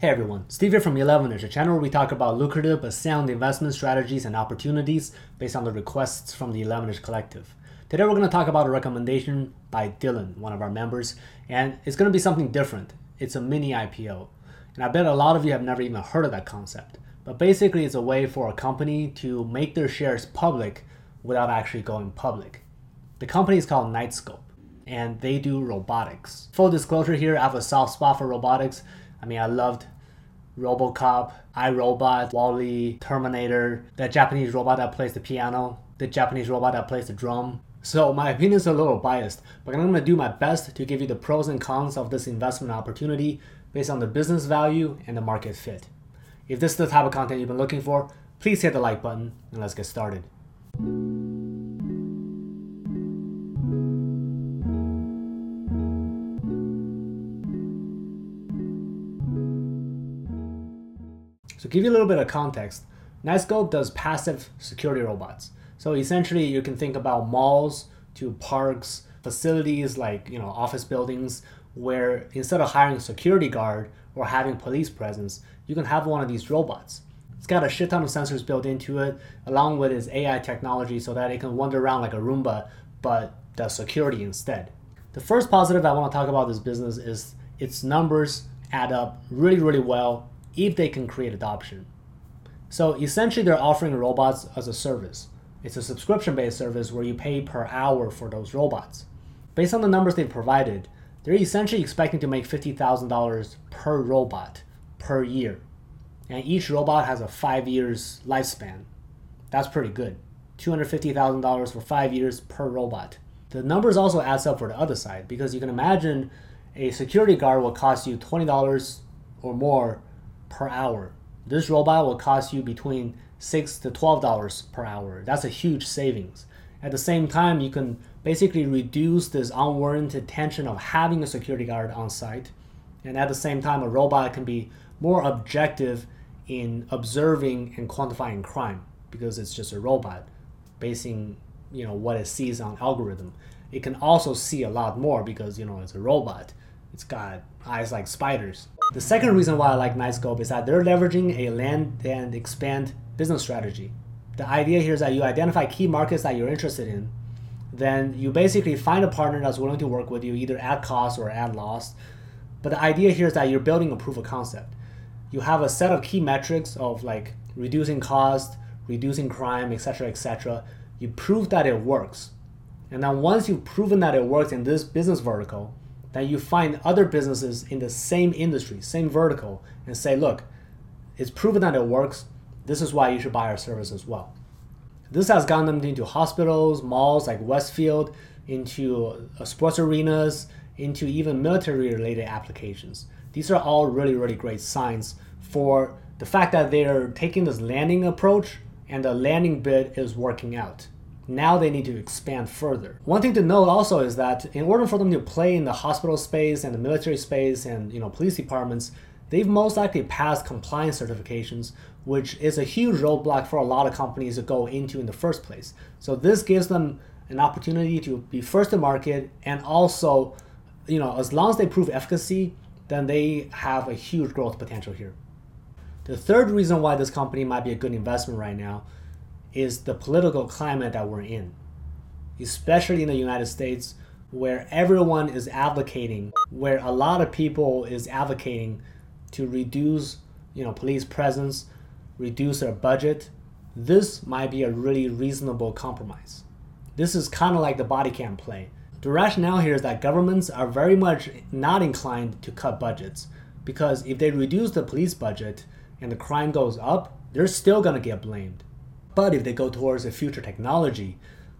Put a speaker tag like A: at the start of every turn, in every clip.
A: Hey everyone, Steve here from 11ish, a channel where we talk about lucrative but sound investment strategies and opportunities based on the requests from the 11ish collective. Today we're going to talk about a recommendation by Dylan, one of our members, and it's going to be something different. It's a mini IPO. And I bet a lot of you have never even heard of that concept. But basically, it's a way for a company to make their shares public without actually going public. The company is called Knightscope, and they do robotics. Full disclosure here, I have a soft spot for robotics. I mean, I loved Robocop, iRobot, WALL-E, Terminator, that Japanese robot that plays the piano, the Japanese robot that plays the drum. So my opinion is a little biased, but I'm going to do my best to give you the pros and cons of this investment opportunity based on the business value and the market fit. If this is the type of content you've been looking for, please hit the like button and let's get started. So give you a little bit of context, Knightscope does passive security robots. So essentially you can think about malls to parks, facilities like you know office buildings where instead of hiring a security guard or having police presence, you can have one of these robots. It's got a shit ton of sensors built into it, along with its AI technology so that it can wander around like a Roomba, but does security instead. The first positive I want to talk about this business is its numbers add up really, really well if they can create adoption. So essentially, they're offering robots as a service. It's a subscription based service where you pay per hour for those robots. Based on the numbers they've provided, they're essentially expecting to make $50,000 per robot per year. And each robot has a five years lifespan. That's pretty good. $250,000 for five years per robot. The numbers also adds up for the other side because you can imagine a security guard will cost you $20 or more per hour. This robot will cost you between six to twelve dollars per hour. That's a huge savings. At the same time, you can basically reduce this unwarranted tension of having a security guard on site, and at the same time, a robot can be more objective in observing and quantifying crime because it's just a robot, basing you know what it sees on algorithm. It can also see a lot more because you know it's a robot. It's got eyes like spiders. The second reason why I like Knightscope is that they're leveraging a land and expand business strategy. The idea here is that you identify key markets that you're interested in, then you basically find a partner that's willing to work with you either at cost or at loss. But the idea here is that you're building a proof of concept. You have a set of key metrics of like reducing cost, reducing crime, etc., etc. You prove that it works. And then once you've proven that it works in this business vertical, then you find other businesses in the same industry, same vertical, and say, look, it's proven that it works. This is why you should buy our service as well. This has gotten them into hospitals, malls like Westfield, into uh, sports arenas, into even military related applications. These are all really, really great signs for the fact that they're taking this landing approach and the landing bit is working out. Now they need to expand further. One thing to note also is that in order for them to play in the hospital space and the military space and you know police departments, they've most likely passed compliance certifications, which is a huge roadblock for a lot of companies to go into in the first place. So this gives them an opportunity to be first to market and also, you know, as long as they prove efficacy, then they have a huge growth potential here. The third reason why this company might be a good investment right now is the political climate that we're in, especially in the United States, where everyone is advocating, where a lot of people is advocating to reduce, you know, police presence, reduce their budget. This might be a really reasonable compromise. This is kind of like the body cam play. The rationale here is that governments are very much not inclined to cut budgets because if they reduce the police budget and the crime goes up, they're still going to get blamed. But if they go towards a future technology,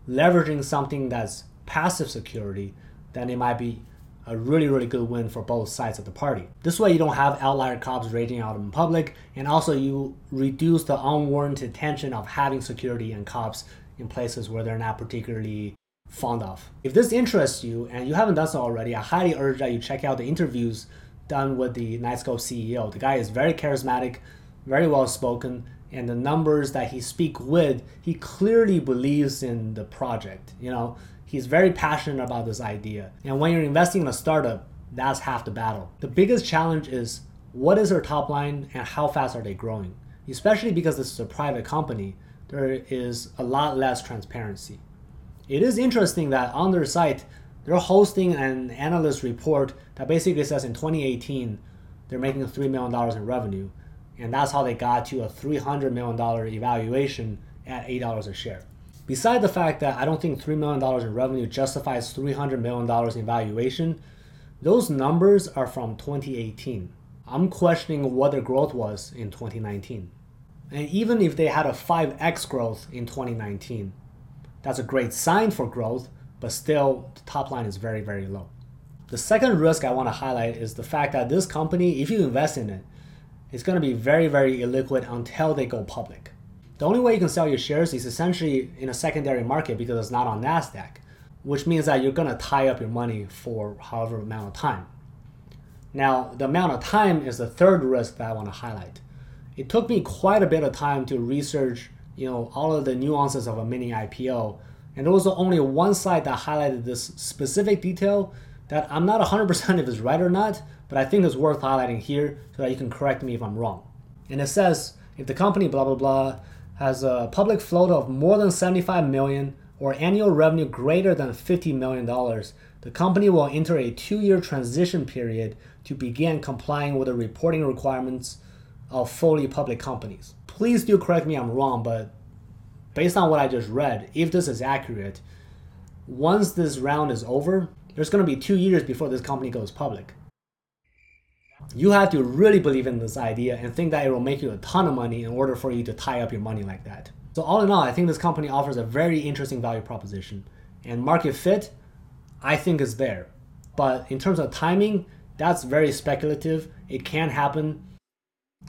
A: leveraging something that's passive security, then it might be a really, really good win for both sides of the party. This way, you don't have outlier cops raging out in public, and also you reduce the unwarranted tension of having security and cops in places where they're not particularly fond of. If this interests you and you haven't done so already, I highly urge that you check out the interviews done with the Knightscope CEO. The guy is very charismatic, very well spoken, and the numbers that he speak with, he clearly believes in the project. You know, he's very passionate about this idea. And when you're investing in a startup, that's half the battle. The biggest challenge is what is their top line and how fast are they growing? Especially because this is a private company, there is a lot less transparency. It is interesting that on their site, they're hosting an analyst report that basically says in 2018, they're making $3 million in revenue. And that's how they got to a $300 million evaluation at $8 a share. Beside the fact that I don't think $3 million in revenue justifies $300 million in valuation, those numbers are from 2018. I'm questioning what their growth was in 2019. And even if they had a 5x growth in 2019, that's a great sign for growth, but still the top line is very, very low. The second risk I want to highlight is the fact that this company, if you invest in it, it's going to be very, very illiquid until they go public. The only way you can sell your shares is essentially in a secondary market because it's not on NASDAQ, which means that you're going to tie up your money for however amount of time. Now, the amount of time is the third risk that I want to highlight. It took me quite a bit of time to research, you know, all of the nuances of a mini IPO, and there was only one site that highlighted this specific detail that I'm not 100% if it's right or not, but I think it's worth highlighting here so that you can correct me if I'm wrong. And it says if the company blah blah blah has a public float of more than 75 million or annual revenue greater than 50 million dollars, the company will enter a 2-year transition period to begin complying with the reporting requirements of fully public companies. Please do correct me I'm wrong, but based on what I just read, if this is accurate, once this round is over, there's going to be 2 years before this company goes public. You have to really believe in this idea and think that it will make you a ton of money in order for you to tie up your money like that. So all in all, I think this company offers a very interesting value proposition. And market fit, I think is there. But in terms of timing, that's very speculative. It can happen.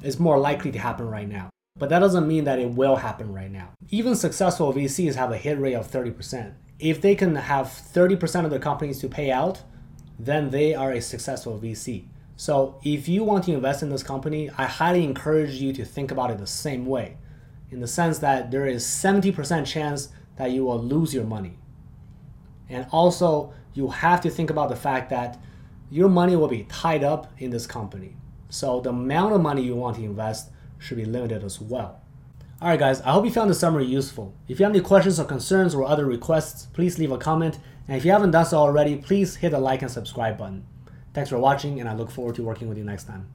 A: It's more likely to happen right now. But that doesn't mean that it will happen right now. Even successful VCs have a hit rate of 30%. If they can have 30% of their companies to pay out, then they are a successful VC. So if you want to invest in this company, I highly encourage you to think about it the same way, in the sense that there is 70% chance that you will lose your money. And also, you have to think about the fact that your money will be tied up in this company. So the amount of money you want to invest should be limited as well. Alright guys, I hope you found the summary useful. If you have any questions or concerns or other requests, please leave a comment. And if you haven't done so already, please hit the like and subscribe button. Thanks for watching and I look forward to working with you next time.